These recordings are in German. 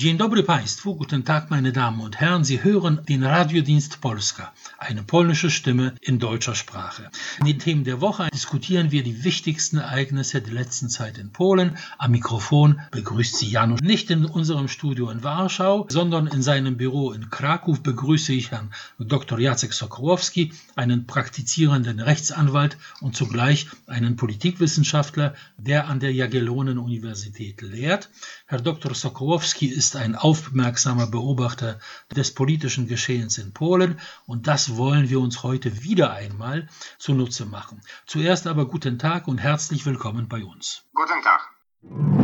Dzień dobry Państwu, guten Tag meine Damen und Herren. Sie hören den Radiodienst Polska, eine polnische Stimme in deutscher Sprache. In den Themen der Woche diskutieren wir die wichtigsten Ereignisse der letzten Zeit in Polen. Am Mikrofon begrüßt Sie Janusz. Nicht in unserem Studio in Warschau, sondern in seinem Büro in Kraków begrüße ich Herrn Dr. Jacek Sokołowski, einen praktizierenden Rechtsanwalt und zugleich einen Politikwissenschaftler, der an der Jagiellonen-Universität lehrt. Herr Dr. Sokołowski ist ein aufmerksamer Beobachter des politischen Geschehens in Polen und das wollen wir uns heute wieder einmal zunutze machen. Zuerst aber guten Tag und herzlich willkommen bei uns. Guten Tag.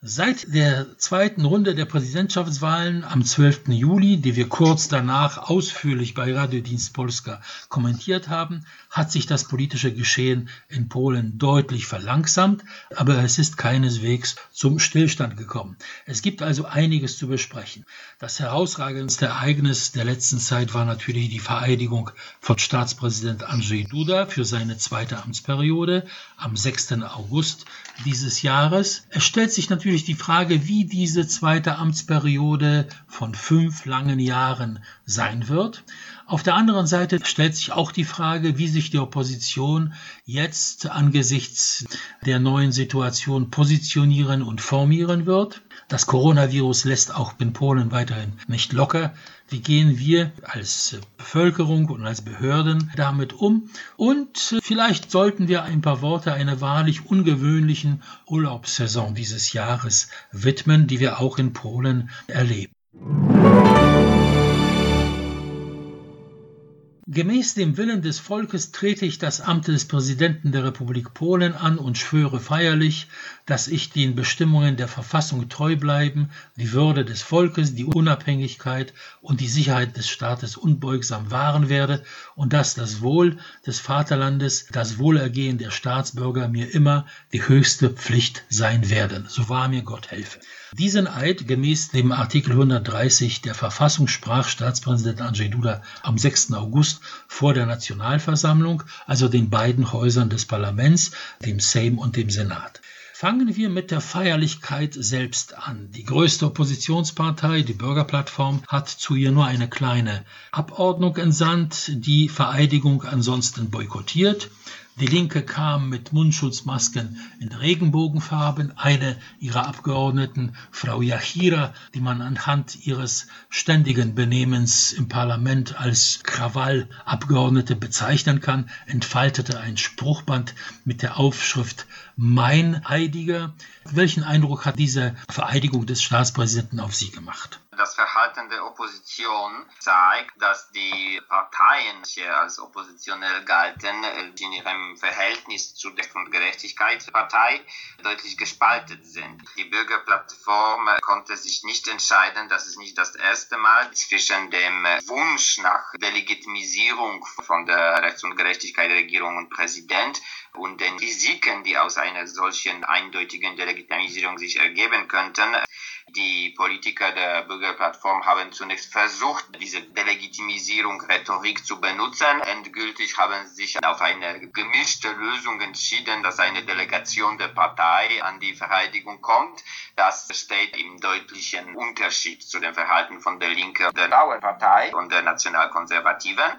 Seit der zweiten Runde der Präsidentschaftswahlen am 12. Juli, die wir kurz danach ausführlich bei Radiodienst Polska kommentiert haben, hat sich das politische Geschehen in Polen deutlich verlangsamt, aber es ist keineswegs zum Stillstand gekommen. Es gibt also einiges zu besprechen. Das herausragendste Ereignis der letzten Zeit war natürlich die Vereidigung von Staatspräsident Andrzej Duda für seine zweite Amtsperiode am 6. August dieses Jahres. Es stellt sich natürlich natürlich die Frage, wie diese zweite Amtsperiode von fünf langen Jahren sein wird. Auf der anderen Seite stellt sich auch die Frage, wie sich die Opposition jetzt angesichts der neuen Situation positionieren und formieren wird. Das Coronavirus lässt auch in Polen weiterhin nicht locker. Wie gehen wir als Bevölkerung und als Behörden damit um? Und vielleicht sollten wir ein paar Worte einer wahrlich ungewöhnlichen Urlaubssaison dieses Jahres widmen, die wir auch in Polen erleben. Gemäß dem Willen des Volkes trete ich das Amt des Präsidenten der Republik Polen an und schwöre feierlich, dass ich den Bestimmungen der Verfassung treu bleiben, die Würde des Volkes, die Unabhängigkeit und die Sicherheit des Staates unbeugsam wahren werde und dass das Wohl des Vaterlandes, das Wohlergehen der Staatsbürger mir immer die höchste Pflicht sein werden. So wahr mir Gott helfe. Diesen Eid gemäß dem Artikel 130 der Verfassung sprach Staatspräsident Andrzej Duda am 6. August vor der Nationalversammlung, also den beiden Häusern des Parlaments, dem Sejm und dem Senat. Fangen wir mit der Feierlichkeit selbst an. Die größte Oppositionspartei, die Bürgerplattform, hat zu ihr nur eine kleine Abordnung entsandt, die Vereidigung ansonsten boykottiert. Die Linke kam mit Mundschutzmasken in Regenbogenfarben. Eine ihrer Abgeordneten, Frau Yachira, die man anhand ihres ständigen Benehmens im Parlament als Krawallabgeordnete bezeichnen kann, entfaltete ein Spruchband mit der Aufschrift Mein Heidiger. Welchen Eindruck hat diese Vereidigung des Staatspräsidenten auf Sie gemacht? Das Verhalten der Opposition zeigt, dass die Parteien, die als oppositionell galten, in ihrem Verhältnis zur und Gerechtigkeitspartei deutlich gespalten sind. Die Bürgerplattform konnte sich nicht entscheiden, das ist nicht das erste Mal, zwischen dem Wunsch nach Delegitimisierung von der Rechts- und Gerechtigkeitsregierung und Präsident und den Risiken, die aus einer solchen eindeutigen Delegitimisierung sich ergeben könnten. Die Politiker der Bürgerplattform haben zunächst versucht, diese Delegitimisierung Rhetorik zu benutzen. Endgültig haben sie sich auf eine gemischte Lösung entschieden, dass eine Delegation der Partei an die Verteidigung kommt. Das steht im deutlichen Unterschied zu dem Verhalten von der Linke, der Blauen Partei und der Nationalkonservativen,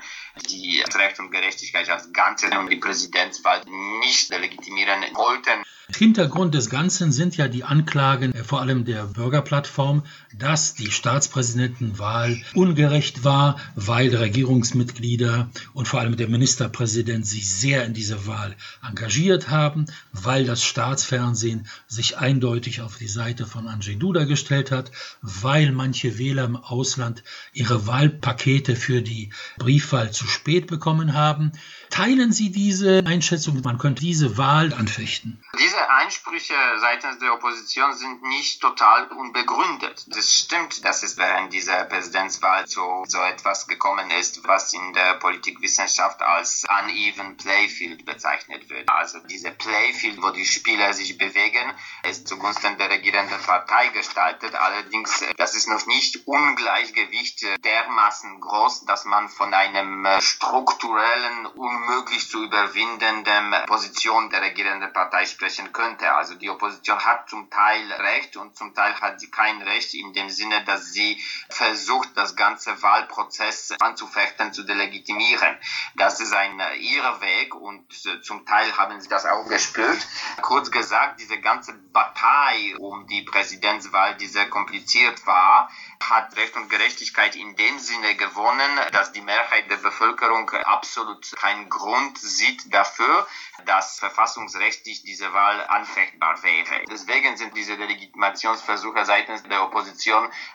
die Recht und Gerechtigkeit als Ganze und die Präsidentswahl nicht delegitimieren wollten. Hintergrund des Ganzen sind ja die Anklagen äh, vor allem der Bürgerplattform, dass die Staatspräsidentenwahl ungerecht war, weil Regierungsmitglieder und vor allem der Ministerpräsident sich sehr in diese Wahl engagiert haben, weil das Staatsfernsehen sich eindeutig auf die Seite von Andrzej Duda gestellt hat, weil manche Wähler im Ausland ihre Wahlpakete für die Briefwahl zu spät bekommen haben. Teilen Sie diese Einschätzung? Man könnte diese Wahl anfechten. Diese Einsprüche seitens der Opposition sind nicht total unbegründet. Es stimmt, dass es während dieser Präsidentswahl zu so etwas gekommen ist, was in der Politikwissenschaft als uneven playfield bezeichnet wird. Also diese Playfield, wo die Spieler sich bewegen, ist zugunsten der regierenden Partei gestaltet. Allerdings, das ist noch nicht Ungleichgewicht dermaßen groß, dass man von einem strukturellen unmöglich zu überwindenden Position der regierenden Partei sprechen könnte. Also die Opposition hat zum Teil Recht und zum Teil hat sie kein Recht in dem Sinne, dass sie versucht, das ganze Wahlprozess anzufechten, zu delegitimieren. Das ist ein äh, ihrer Weg und äh, zum Teil haben sie das auch gespürt. Kurz gesagt, diese ganze Partei um die Präsidentswahl, die sehr kompliziert war, hat Recht und Gerechtigkeit in dem Sinne gewonnen, dass die Mehrheit der Bevölkerung absolut keinen Grund sieht dafür, dass verfassungsrechtlich diese Wahl anfechtbar wäre. Deswegen sind diese Legitimationsversuche seitens der Opposition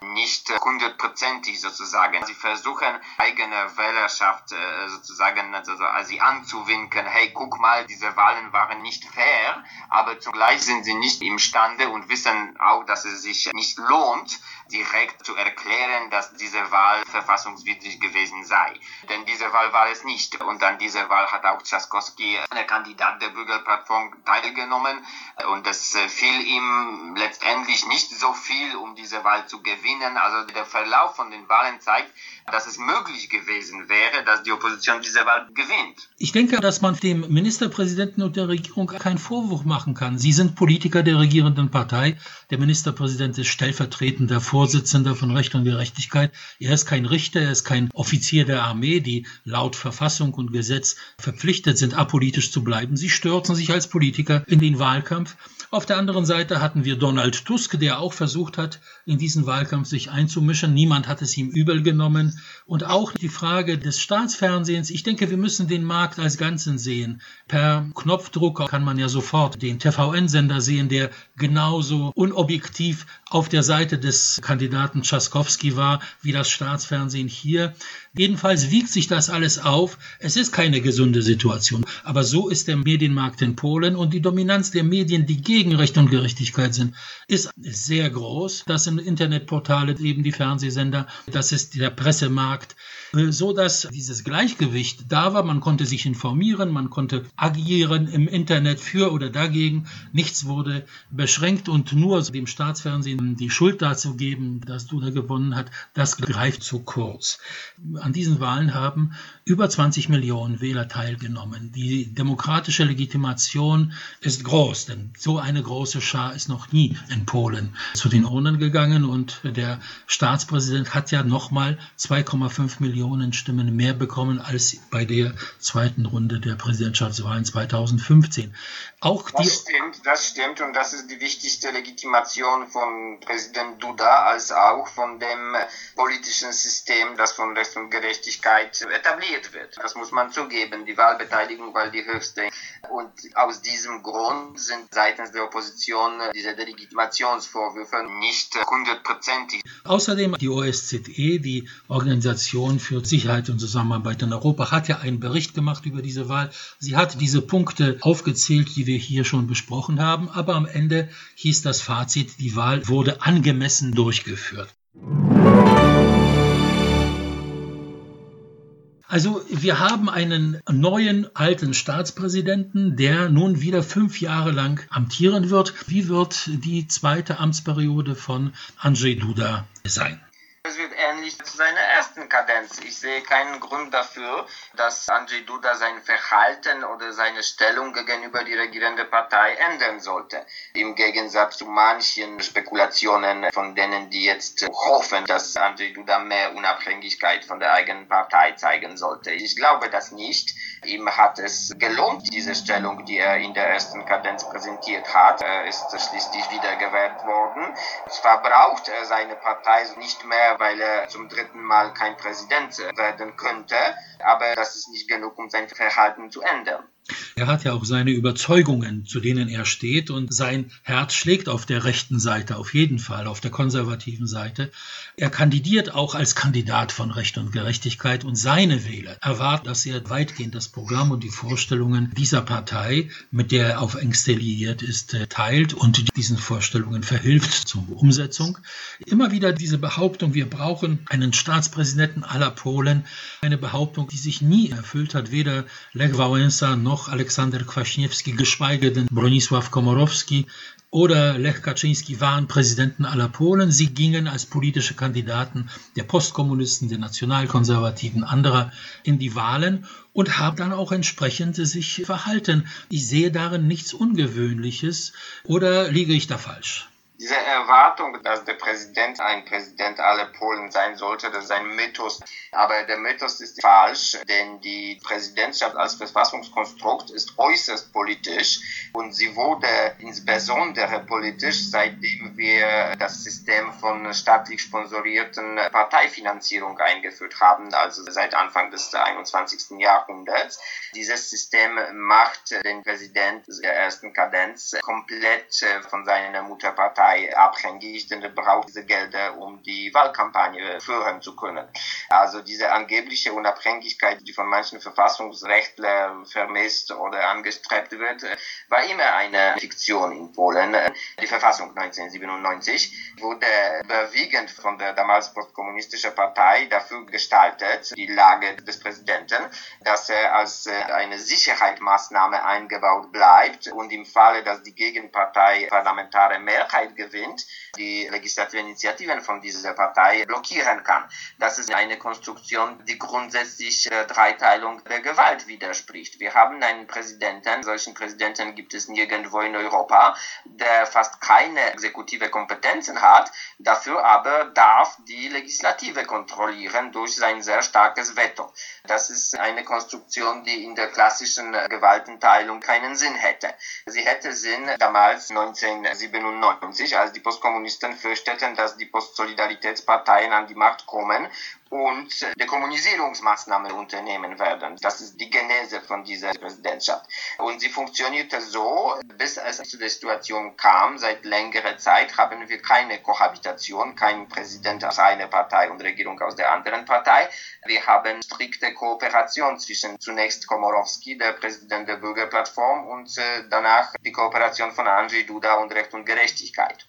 nicht hundertprozentig sozusagen. Sie versuchen eigene Wählerschaft äh, sozusagen also sie anzuwinken, hey, guck mal, diese Wahlen waren nicht fair, aber zugleich sind sie nicht imstande und wissen auch, dass es sich nicht lohnt, direkt zu erklären, dass diese Wahl verfassungswidrig gewesen sei. Denn diese Wahl war es nicht. Und an dieser Wahl hat auch Trzaskowski, der Kandidat der Bürgerplattform, teilgenommen. Und es fiel ihm letztendlich nicht so viel, um diese Wahl zu gewinnen. Also der Verlauf von den Wahlen zeigt, dass es möglich gewesen wäre, dass die Opposition diese Wahl gewinnt. Ich denke, dass man dem Ministerpräsidenten und der Regierung keinen Vorwurf machen kann. Sie sind Politiker der regierenden Partei. Der Ministerpräsident ist stellvertretender Vorsitzender von Recht und Gerechtigkeit. Er ist kein Richter, er ist kein Offizier der Armee, die laut Verfassung und Gesetz verpflichtet sind, apolitisch zu bleiben. Sie stürzen sich als Politiker in den Wahlkampf. Auf der anderen Seite hatten wir Donald Tusk, der auch versucht hat, in diesen Wahlkampf sich einzumischen. Niemand hat es ihm übel genommen. Und auch die Frage des Staatsfernsehens. Ich denke, wir müssen den Markt als Ganzen sehen. Per Knopfdruck kann man ja sofort den TVN-Sender sehen, der genauso unobjektiv auf der Seite des Kandidaten Tschaskowski war, wie das Staatsfernsehen hier. Jedenfalls wiegt sich das alles auf. Es ist keine gesunde Situation. Aber so ist der Medienmarkt in Polen und die Dominanz der Medien, die gegen Recht und Gerechtigkeit sind, ist sehr groß. Das sind Internetportale, eben die Fernsehsender, das ist der Pressemarkt, äh, so dass dieses Gleichgewicht da war. Man konnte sich informieren, man konnte agieren im Internet für oder dagegen. Nichts wurde beschränkt und nur dem Staatsfernsehen die Schuld dazu geben, dass Duda gewonnen hat, das greift zu kurz an diesen Wahlen haben über 20 Millionen Wähler teilgenommen. Die demokratische Legitimation ist groß, denn so eine große Schar ist noch nie in Polen zu den Urnen gegangen und der Staatspräsident hat ja nochmal 2,5 Millionen Stimmen mehr bekommen als bei der zweiten Runde der Präsidentschaftswahlen 2015. Auch das stimmt, das stimmt und das ist die wichtigste Legitimation von Präsident Duda als auch von dem politischen System, das von Recht und Gerechtigkeit etabliert wird. Das muss man zugeben. Die Wahlbeteiligung war die höchste. Und aus diesem Grund sind seitens der Opposition diese Delegitimationsvorwürfe nicht hundertprozentig. Außerdem die OSZE, die Organisation für Sicherheit und Zusammenarbeit in Europa, hat ja einen Bericht gemacht über diese Wahl. Sie hat diese Punkte aufgezählt, die wir hier schon besprochen haben. Aber am Ende hieß das Fazit, die Wahl wurde angemessen durchgeführt. Also wir haben einen neuen alten Staatspräsidenten, der nun wieder fünf Jahre lang amtieren wird. Wie wird die zweite Amtsperiode von Andrzej Duda sein? Ähnlich zu seiner ersten Kadenz. Ich sehe keinen Grund dafür, dass Andrzej Duda sein Verhalten oder seine Stellung gegenüber die regierende Partei ändern sollte. Im Gegensatz zu manchen Spekulationen von denen, die jetzt hoffen, dass Andrzej Duda mehr Unabhängigkeit von der eigenen Partei zeigen sollte. Ich glaube das nicht. Ihm hat es gelohnt, diese Stellung, die er in der ersten Kadenz präsentiert hat. Er ist schließlich wiedergewählt worden. Zwar braucht er seine Partei nicht mehr weil er zum dritten Mal kein Präsident werden könnte. Aber das ist nicht genug, um sein Verhalten zu ändern. Er hat ja auch seine Überzeugungen, zu denen er steht, und sein Herz schlägt auf der rechten Seite, auf jeden Fall, auf der konservativen Seite. Er kandidiert auch als Kandidat von Recht und Gerechtigkeit und seine Wähler erwarten, dass er weitgehend das Programm und die Vorstellungen dieser Partei, mit der er auf Ängste liiert ist, teilt und diesen Vorstellungen verhilft zur Umsetzung. Immer wieder diese Behauptung, wir brauchen einen Staatspräsidenten aller Polen, eine Behauptung, die sich nie erfüllt hat, weder Lech Wałęsa noch noch Aleksander Kwaśniewski, geschweige denn Bronisław Komorowski oder Lech Kaczynski waren Präsidenten aller Polen. Sie gingen als politische Kandidaten der Postkommunisten, der Nationalkonservativen, anderer in die Wahlen und haben dann auch entsprechend sich verhalten. Ich sehe darin nichts Ungewöhnliches oder liege ich da falsch? Diese Erwartung, dass der Präsident ein Präsident aller Polen sein sollte, das ist ein Mythos. Aber der Mythos ist falsch, denn die Präsidentschaft als Verfassungskonstrukt ist äußerst politisch und sie wurde insbesondere politisch, seitdem wir das System von staatlich sponsorierten Parteifinanzierung eingeführt haben, also seit Anfang des 21. Jahrhunderts. Dieses System macht den Präsident der ersten Kadenz komplett von seiner Mutterpartei Partei abhängig, denn er braucht diese Gelder, um die Wahlkampagne führen zu können. Also diese angebliche Unabhängigkeit, die von manchen Verfassungsrechtlern vermisst oder angestrebt wird, war immer eine Fiktion in Polen. Die Verfassung 1997 wurde überwiegend von der damals postkommunistischen Partei dafür gestaltet, die Lage des Präsidenten, dass er als eine Sicherheitsmaßnahme eingebaut bleibt und im Falle, dass die Gegenpartei parlamentare Mehrheit gewinnt, die legislativen Initiativen von dieser Partei blockieren kann. Das ist eine Konstruktion, die grundsätzlich der Dreiteilung der Gewalt widerspricht. Wir haben einen Präsidenten, solchen Präsidenten gibt es nirgendwo in Europa, der fast keine exekutive Kompetenzen hat, dafür aber darf die Legislative kontrollieren durch sein sehr starkes Veto. Das ist eine Konstruktion, die in der klassischen Gewaltenteilung keinen Sinn hätte. Sie hätte Sinn damals 1997 1990, als die Postkommunisten fürchteten, dass die Postsolidaritätsparteien an die Macht kommen und Dekommunisierungsmaßnahmen unternehmen werden. Das ist die Genese von dieser Präsidentschaft. Und sie funktionierte so, bis es zu der Situation kam. Seit längerer Zeit haben wir keine Kohabitation, kein Präsident aus einer Partei und Regierung aus der anderen Partei. Wir haben strikte Kooperation zwischen zunächst Komorowski, der Präsident der Bürgerplattform, und äh, danach die Kooperation von Andrzej Duda und Recht und Gerechtigkeit.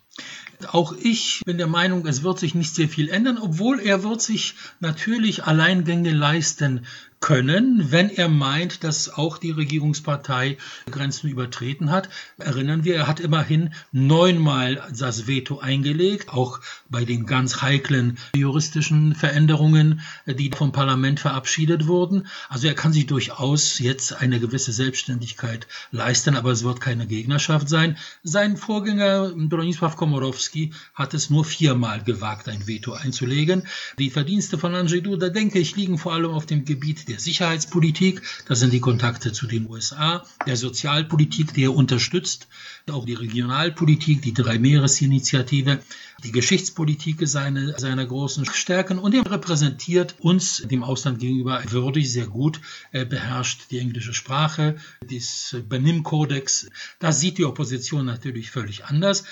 Auch ich bin der Meinung, es wird sich nicht sehr viel ändern, obwohl er wird sich natürlich Alleingänge leisten können, wenn er meint, dass auch die Regierungspartei Grenzen übertreten hat. Erinnern wir, er hat immerhin neunmal das Veto eingelegt, auch bei den ganz heiklen juristischen Veränderungen, die vom Parlament verabschiedet wurden. Also er kann sich durchaus jetzt eine gewisse Selbstständigkeit leisten, aber es wird keine Gegnerschaft sein. Sein Vorgänger Bronisław Komorowski hat es nur viermal gewagt, ein Veto einzulegen. Die Verdienste von Andrzej Duda, denke ich, liegen vor allem auf dem Gebiet der der Sicherheitspolitik, das sind die Kontakte zu den USA, der Sozialpolitik, die er unterstützt, auch die Regionalpolitik, die Drei-Meeres-Initiative, die Geschichtspolitik seine, seiner großen Stärken und er repräsentiert uns dem Ausland gegenüber würdig, sehr gut, er beherrscht die englische Sprache, das Benimm-Kodex. Das sieht die Opposition natürlich völlig anders.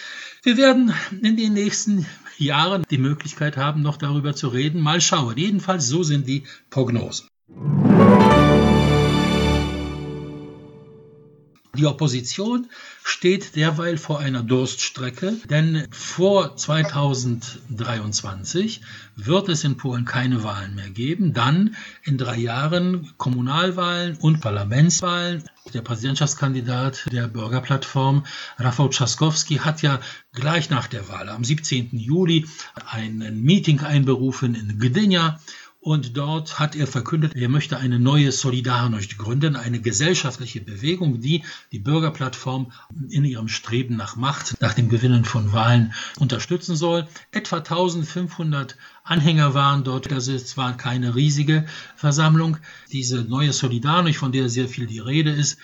Wir werden in den nächsten Jahren die Möglichkeit haben, noch darüber zu reden. Mal schauen. Jedenfalls so sind die Prognosen. Die Opposition steht derweil vor einer Durststrecke, denn vor 2023 wird es in Polen keine Wahlen mehr geben. Dann in drei Jahren Kommunalwahlen und Parlamentswahlen. Der Präsidentschaftskandidat der Bürgerplattform, Rafał Trzaskowski, hat ja gleich nach der Wahl am 17. Juli ein Meeting einberufen in Gdynia und dort hat er verkündet, er möchte eine neue Solidarność gründen, eine gesellschaftliche Bewegung, die die Bürgerplattform in ihrem Streben nach Macht, nach dem Gewinnen von Wahlen unterstützen soll. Etwa 1500 Anhänger waren dort, das ist zwar keine riesige Versammlung. Diese neue Solidarność, von der sehr viel die Rede ist,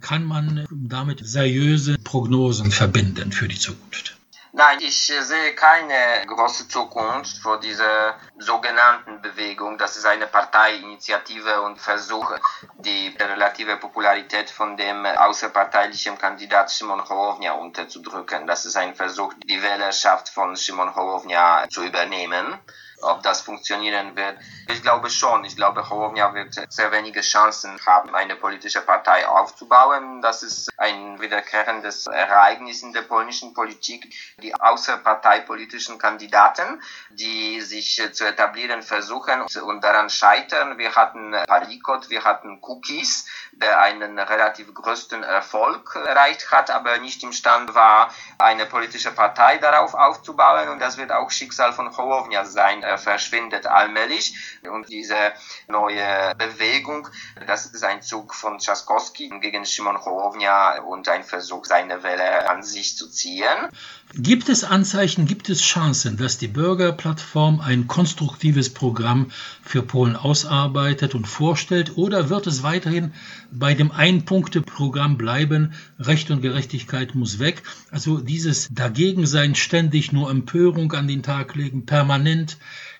kann man damit seriöse Prognosen verbinden für die Zukunft. Nein, ich sehe keine große Zukunft für diese sogenannten Bewegung. Das ist eine Parteiinitiative und Versuch, die relative Popularität von dem außerparteilichen Kandidat Szymon Hołownia unterzudrücken. Das ist ein Versuch, die Wählerschaft von Szymon Hołownia zu übernehmen. Ob das funktionieren wird, ich glaube schon. Ich glaube, Hołownia wird sehr wenige Chancen haben, eine politische Partei aufzubauen. Das ist ein wiederkehrendes Ereignis in der polnischen Politik. Die außerparteipolitischen Kandidaten, die sich zu etablieren versuchen und daran scheitern. Wir hatten Palikot, wir hatten Cookies, der einen relativ größten Erfolg erreicht hat, aber nicht imstande war, eine politische Partei darauf aufzubauen. Und das wird auch Schicksal von Hołownia sein. Er verschwindet allmählich. Und diese neue Bewegung, das ist ein Zug von Trzaskowski gegen Szymon Hołownia und ein Versuch, seine Wähler an sich zu ziehen. Gibt es Anzeichen, gibt es Chancen, dass die Bürgerplattform ein konstruktives Programm für Polen ausarbeitet und vorstellt oder wird es weiterhin bei dem Ein-Punkte-Programm bleiben, Recht und Gerechtigkeit muss weg? Also dieses Dagegensein, ständig nur Empörung an den Tag legen, permanent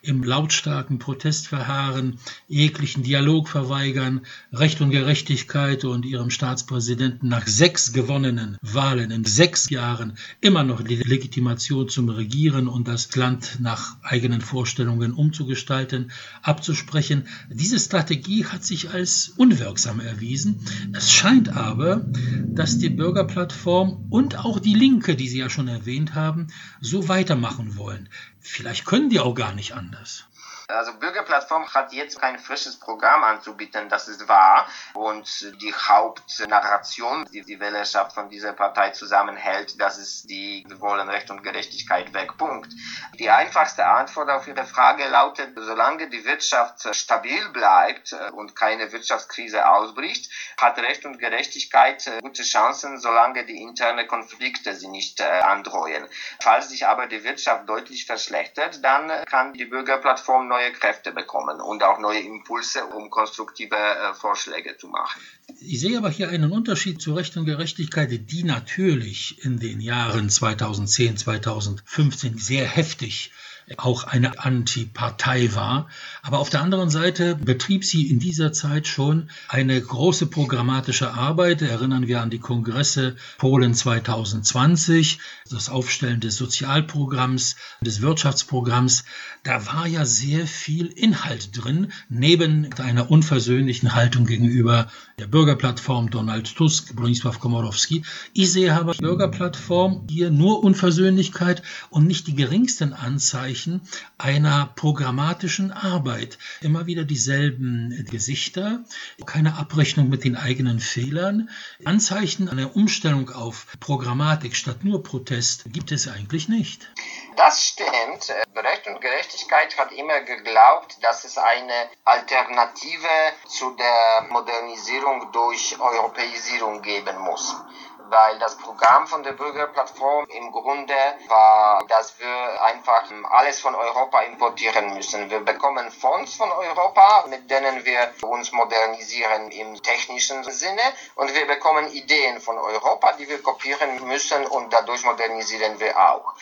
im lautstarken Protest verharren, jeglichen Dialog verweigern, Recht und Gerechtigkeit und ihrem Staatspräsidenten nach sechs gewonnenen Wahlen in sechs Jahren immer noch die Legitimation zum Regieren und das Land nach eigenen Vorstellungen umzugestalten, abzusprechen. Diese Strategie hat sich als unwirksam erwiesen. Es scheint aber, dass die Bürgerplattform und auch die Linke, die Sie ja schon erwähnt haben, so weitermachen wollen. Vielleicht können die auch gar nicht anders. Also Bürgerplattform hat jetzt kein frisches Programm anzubieten, das ist wahr. Und die Hauptnarration, die die Wählerschaft von dieser Partei zusammenhält, das ist die, wir wollen Recht und Gerechtigkeit weg, Punkt. Die einfachste Antwort auf Ihre Frage lautet, solange die Wirtschaft stabil bleibt und keine Wirtschaftskrise ausbricht, hat Recht und Gerechtigkeit gute Chancen, solange die interne Konflikte sie nicht äh, androhen. Falls sich aber die Wirtschaft deutlich verschlechtert, dann kann die Bürgerplattform neue Kräfte bekommen und auch neue Impulse, um konstruktive äh, Vorschläge zu machen. Ich sehe aber hier einen Unterschied zu Recht und Gerechtigkeit, die natürlich in den Jahren 2010, 2015 sehr heftig auch eine Antipartei war. Aber auf der anderen Seite betrieb sie in dieser Zeit schon eine große programmatische Arbeit. Erinnern wir an die Kongresse Polen 2020, das Aufstellen des Sozialprogramms, des Wirtschaftsprogramms. Da war ja sehr viel Inhalt drin, neben einer unversöhnlichen Haltung gegenüber der Bürgerplattform Donald Tusk, Bronisław Komorowski. Ich sehe aber Bürgerplattform hier nur Unversöhnlichkeit und nicht die geringsten Anzeichen Anzeichen einer programmatischen Arbeit. Immer wieder dieselben Gesichter, keine Abrechnung mit den eigenen Fehlern. Anzeichen einer Umstellung auf Programmatik statt nur Protest gibt es eigentlich nicht. Das stimmt. Recht und Gerechtigkeit hat immer geglaubt, dass es eine Alternative zu der Modernisierung durch Europäisierung geben muss weil das Programm von der Bürgerplattform im Grunde war, dass wir einfach alles von Europa importieren müssen. Wir bekommen Fonds von Europa, mit denen wir uns modernisieren im technischen Sinne und wir bekommen Ideen von Europa, die wir kopieren müssen und dadurch modernisieren wir auch.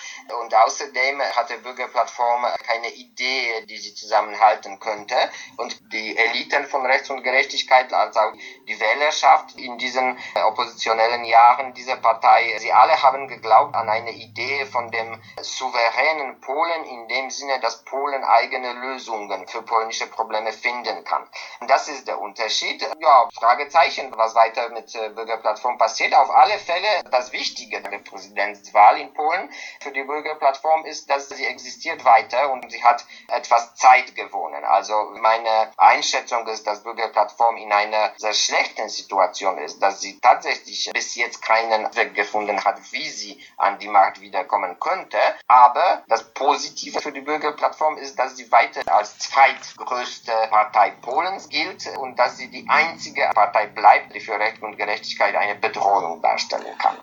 Und außerdem hat die Bürgerplattform keine Idee, die sie zusammenhalten könnte und die Eliten von Rechts und Gerechtigkeit, also die Wählerschaft in diesen oppositionellen Jahren waren dieser Partei, sie alle haben geglaubt an eine Idee von dem souveränen Polen in dem Sinne, dass Polen eigene Lösungen für polnische Probleme finden kann. Und das ist der Unterschied. Ja, Fragezeichen, was weiter mit äh, Bürgerplattform passiert. Auf alle Fälle das Wichtige der Präsidentswahl in Polen für die Bürgerplattform ist, dass sie existiert weiter und sie hat etwas Zeit gewonnen. Also meine Einschätzung ist, dass Bürgerplattform in einer sehr schlechten Situation ist, dass sie tatsächlich bis jetzt keinen Weg gefunden hat, wie sie an die Macht wiederkommen könnte. Aber das Positive für die Bürgerplattform ist, dass sie weiter als zweitgrößte Partei Polens gilt und dass sie die einzige Partei bleibt, die für Recht und Gerechtigkeit eine Bedrohung darstellen kann.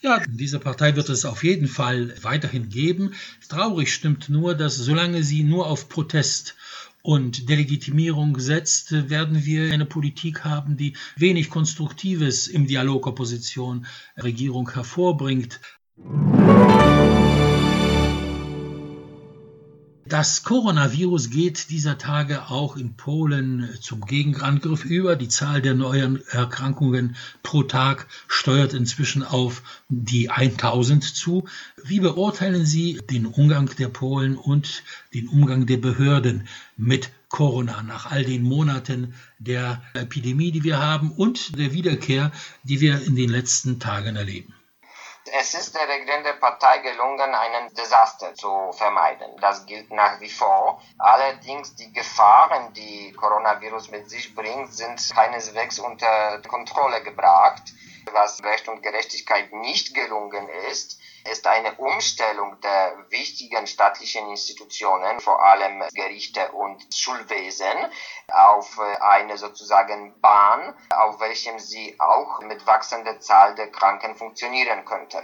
Ja, diese Partei wird es auf jeden Fall weiterhin geben. Traurig stimmt nur, dass solange sie nur auf Protest und Delegitimierung setzt, werden wir eine Politik haben, die wenig Konstruktives im Dialog Opposition Regierung hervorbringt. Das Coronavirus geht dieser Tage auch in Polen zum Gegenangriff über. Die Zahl der neuen Erkrankungen pro Tag steuert inzwischen auf die 1000 zu. Wie beurteilen Sie den Umgang der Polen und den Umgang der Behörden mit Corona nach all den Monaten der Epidemie, die wir haben und der Wiederkehr, die wir in den letzten Tagen erleben? Es ist der regierenden Partei gelungen, einen Desaster zu vermeiden. Das gilt nach wie vor. Allerdings die Gefahren, die Coronavirus mit sich bringt, sind keineswegs unter Kontrolle gebracht. Was Recht und Gerechtigkeit nicht gelungen ist, ist eine Umstellung der wichtigen staatlichen Institutionen, vor allem Gerichte und Schulwesen, auf eine sozusagen Bahn, auf welchem sie auch mit wachsender Zahl der Kranken funktionieren könnten.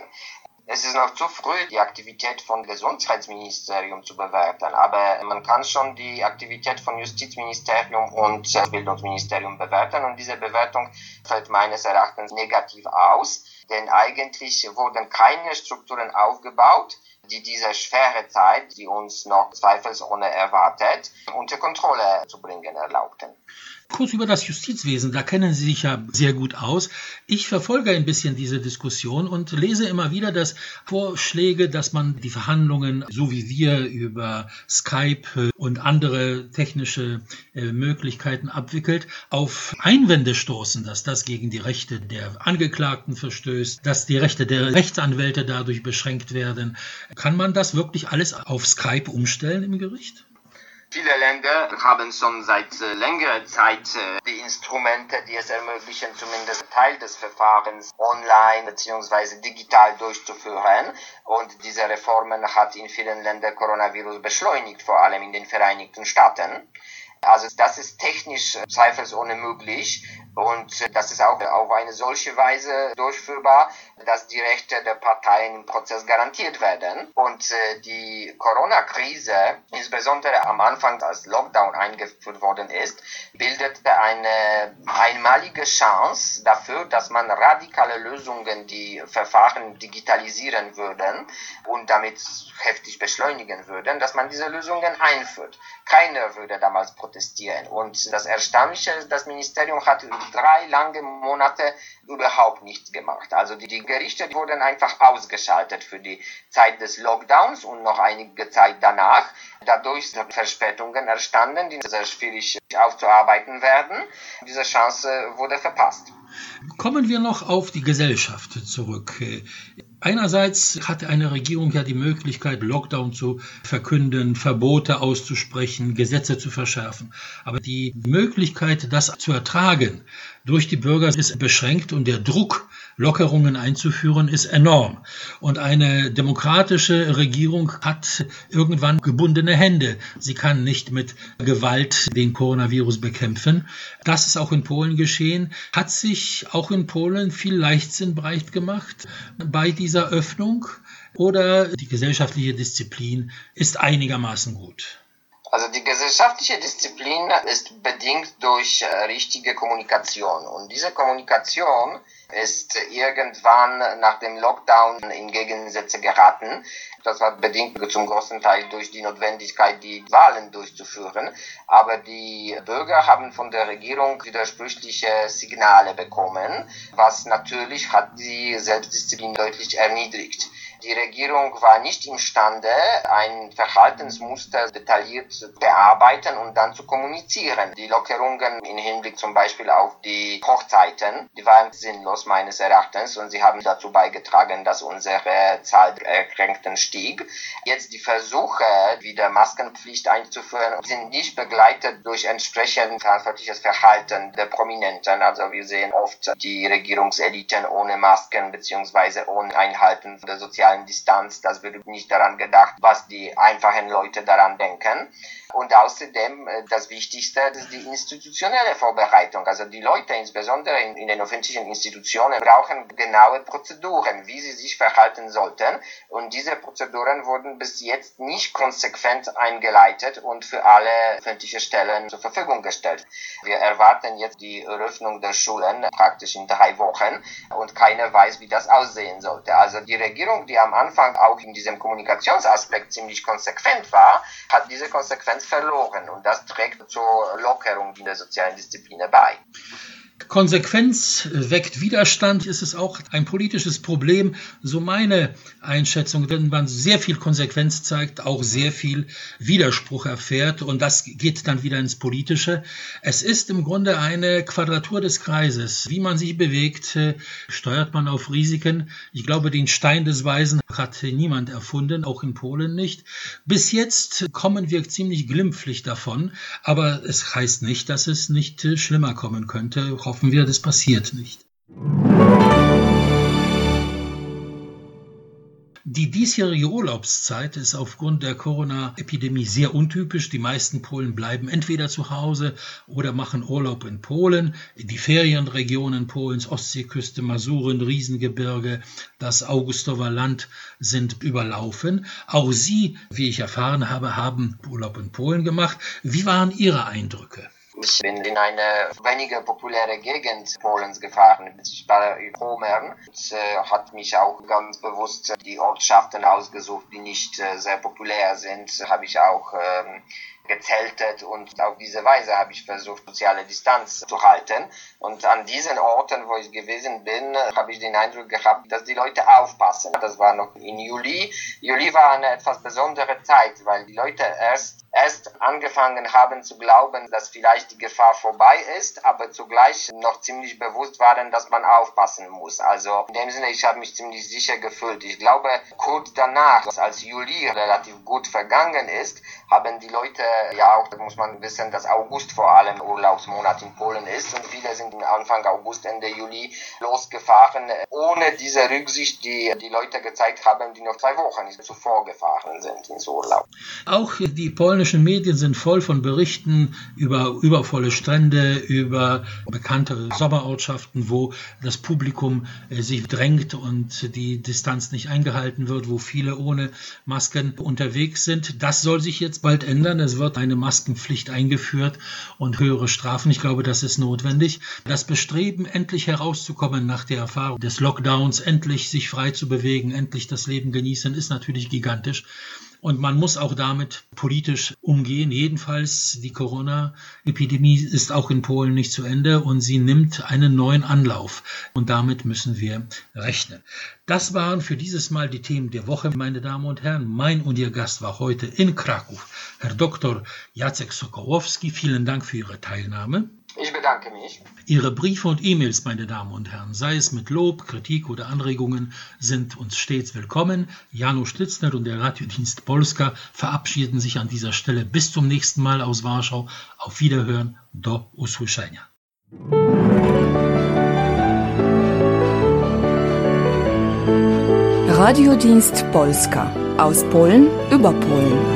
Es ist noch zu früh, die Aktivität von Gesundheitsministerium zu bewerten, aber man kann schon die Aktivität von Justizministerium und Bildungsministerium bewerten und diese Bewertung fällt meines Erachtens negativ aus, denn eigentlich wurden keine Strukturen aufgebaut, die diese schwere Zeit, die uns noch zweifelsohne erwartet, unter Kontrolle zu bringen erlaubten. Kurz über das Justizwesen, da kennen Sie sich ja sehr gut aus. Ich verfolge ein bisschen diese Diskussion und lese immer wieder, dass Vorschläge, dass man die Verhandlungen, so wie wir über Skype und andere technische äh, Möglichkeiten abwickelt, auf Einwände stoßen, dass das gegen die Rechte der Angeklagten verstößt, dass die Rechte der Rechtsanwälte dadurch beschränkt werden. Kann man das wirklich alles auf Skype umstellen im Gericht? Viele Länder haben schon seit äh, längerer Zeit äh, die Instrumente, die es ermöglichen, zumindest Teil des Verfahrens online bzw. digital durchzuführen. Und diese Reformen hat in vielen Ländern Coronavirus beschleunigt, vor allem in den Vereinigten Staaten. Also das ist technisch zweifelsohne möglich und das ist auch auf eine solche Weise durchführbar, dass die Rechte der Parteien im Prozess garantiert werden. Und äh, die Corona-Krise, insbesondere am Anfang, als Lockdown eingeführt worden ist, bildete eine einmalige Chance dafür, dass man radikale Lösungen, die Verfahren digitalisieren würden und damit heftig beschleunigen würden, dass man diese Lösungen einführt. Keiner würde damals protestieren. Und das Erstaunliche ist, das Ministerium hat drei lange Monate überhaupt nichts gemacht. Also die, die Gerichte wurden einfach ausgeschaltet für die Zeit des Lockdowns und noch einige Zeit danach. Dadurch sind Verspätungen entstanden, die sehr schwierig aufzuarbeiten werden. Diese Chance wurde verpasst. Kommen wir noch auf die Gesellschaft zurück. Einerseits hat eine Regierung ja die Möglichkeit, Lockdown zu verkünden, Verbote auszusprechen, Gesetze zu verschärfen. Aber die Möglichkeit, das zu ertragen durch die Bürger ist beschränkt und der Druck Lockerungen einzuführen, ist enorm. Und eine demokratische Regierung hat irgendwann gebundene Hände. Sie kann nicht mit Gewalt den Coronavirus bekämpfen. Das ist auch in Polen geschehen. Hat sich auch in Polen viel Leichtsinn breit gemacht bei dieser Öffnung? Oder die gesellschaftliche Disziplin ist einigermaßen gut? Also die gesellschaftliche Disziplin ist bedingt durch äh, richtige Kommunikation. Und diese Kommunikation ist irgendwann nach dem Lockdown in Gegensätze geraten. Das war bedingt zum großen Teil durch die Notwendigkeit, die Wahlen durchzuführen. Aber die Bürger haben von der Regierung widersprüchliche Signale bekommen, was natürlich hat die Selbstdisziplin deutlich erniedrigt. Die Regierung war nicht imstande, ein Verhaltensmuster detailliert zu bearbeiten und dann zu kommunizieren. Die Lockerungen im Hinblick zum Beispiel auf die Hochzeiten, die waren sinnlos meines Erachtens und sie haben dazu beigetragen, dass unsere Zahl der Erkrankten stieg. Jetzt die Versuche, wieder Maskenpflicht einzuführen, sind nicht begleitet durch entsprechend verantwortliches Verhalten der Prominenten. Also wir sehen oft die Regierungseliten ohne Masken beziehungsweise ohne Einhalten der sozialen sozialen Distanz. Das wird nicht daran gedacht, was die einfachen Leute daran denken. Und außerdem äh, das Wichtigste ist die institutionelle Vorbereitung. Also die Leute, insbesondere in, in, den öffentlichen Institutionen, brauchen genaue Prozeduren, wie sie sich verhalten sollten. Und diese Prozeduren wurden bis jetzt nicht konsequent eingeleitet und für alle öffentlichen Stellen zur Verfügung gestellt. Wir erwarten jetzt die Eröffnung der Schulen praktisch in drei Wochen und keiner weiß, wie das aussehen sollte. Also die Regierung, die am Anfang auch in diesem Kommunikationsaspekt ziemlich konsequent war, hat diese Konsequenz verloren und das trägt zur Lockerung in der sozialen Disziplin bei. Konsequenz weckt Widerstand, ist es auch ein politisches Problem, so meine Einschätzung, wenn man sehr viel Konsequenz zeigt, auch sehr viel Widerspruch erfährt und das geht dann wieder ins Politische. Es ist im Grunde eine Quadratur des Kreises. Wie man sich bewegt, steuert man auf Risiken. Ich glaube, den Stein des Weisen hat niemand erfunden, auch in Polen nicht. Bis jetzt kommen wir ziemlich glimpflich davon, aber es heißt nicht, dass es nicht schlimmer kommen könnte hoffen wir, das passiert nicht. Die diesjährige Urlaubszeit ist aufgrund der Corona-Epidemie sehr untypisch. Die meisten Polen bleiben entweder zu Hause oder machen Urlaub in Polen. Die Ferienregionen Polens, Ostseeküste, Masuren, Riesengebirge, das Augustower Land sind überlaufen. Auch Sie, wie ich erfahren habe, haben Urlaub in Polen gemacht. Wie waren Ihre Eindrücke? Ich bin in eine weniger populäre Gegend Polens gefahren. Ich war in Homern und äh, hat mich auch ganz bewusst die Ortschaften ausgesucht, die nicht äh, sehr populär sind. Habe ich auch ähm, gezeltet und auf diese Weise habe ich versucht, soziale Distanz zu halten. Und an diesen Orten, wo ich gewesen bin, habe ich den Eindruck gehabt, dass die Leute aufpassen. Das war noch in Juli. Juli war eine etwas besondere Zeit, weil die Leute erst erst angefangen haben zu glauben, dass vielleicht die Gefahr vorbei ist, aber zugleich noch ziemlich bewusst waren, dass man aufpassen muss. Also in dem Sinne, ich habe mich ziemlich sicher gefühlt. Ich glaube, kurz danach, als Juli relativ gut vergangen ist, haben die Leute ja auch, da muss man wissen, dass August vor allem Urlaubsmonat in Polen ist und viele sind Anfang August, Ende Juli losgefahren, ohne diese Rücksicht, die die Leute gezeigt haben, die noch zwei Wochen zuvor gefahren sind ins Urlaub. Auch die polnische polnischen Medien sind voll von Berichten über übervolle Strände, über bekannte Sommerortschaften, wo das Publikum äh, sich drängt und die Distanz nicht eingehalten wird, wo viele ohne Masken unterwegs sind. Das soll sich jetzt bald ändern. Es wird eine Maskenpflicht eingeführt und höhere Strafen. Ich glaube, das ist notwendig. Das Bestreben, endlich herauszukommen nach der Erfahrung des Lockdowns, endlich sich frei zu bewegen, endlich das Leben genießen, ist natürlich gigantisch. Und man muss auch damit politisch umgehen. Jedenfalls, die Corona-Epidemie ist auch in Polen nicht zu Ende und sie nimmt einen neuen Anlauf. Und damit müssen wir rechnen. Das waren für dieses Mal die Themen der Woche, meine Damen und Herren. Mein und Ihr Gast war heute in Krakow, Herr Dr. Jacek Sokołowski. Vielen Dank für Ihre Teilnahme. Bedanke mich. Ihre Briefe und E-Mails, meine Damen und Herren, sei es mit Lob, Kritik oder Anregungen, sind uns stets willkommen. Janusz Schlitzner und der Radiodienst Polska verabschieden sich an dieser Stelle bis zum nächsten Mal aus Warschau. Auf Wiederhören, do usłyszenia. Radiodienst Polska aus Polen über Polen.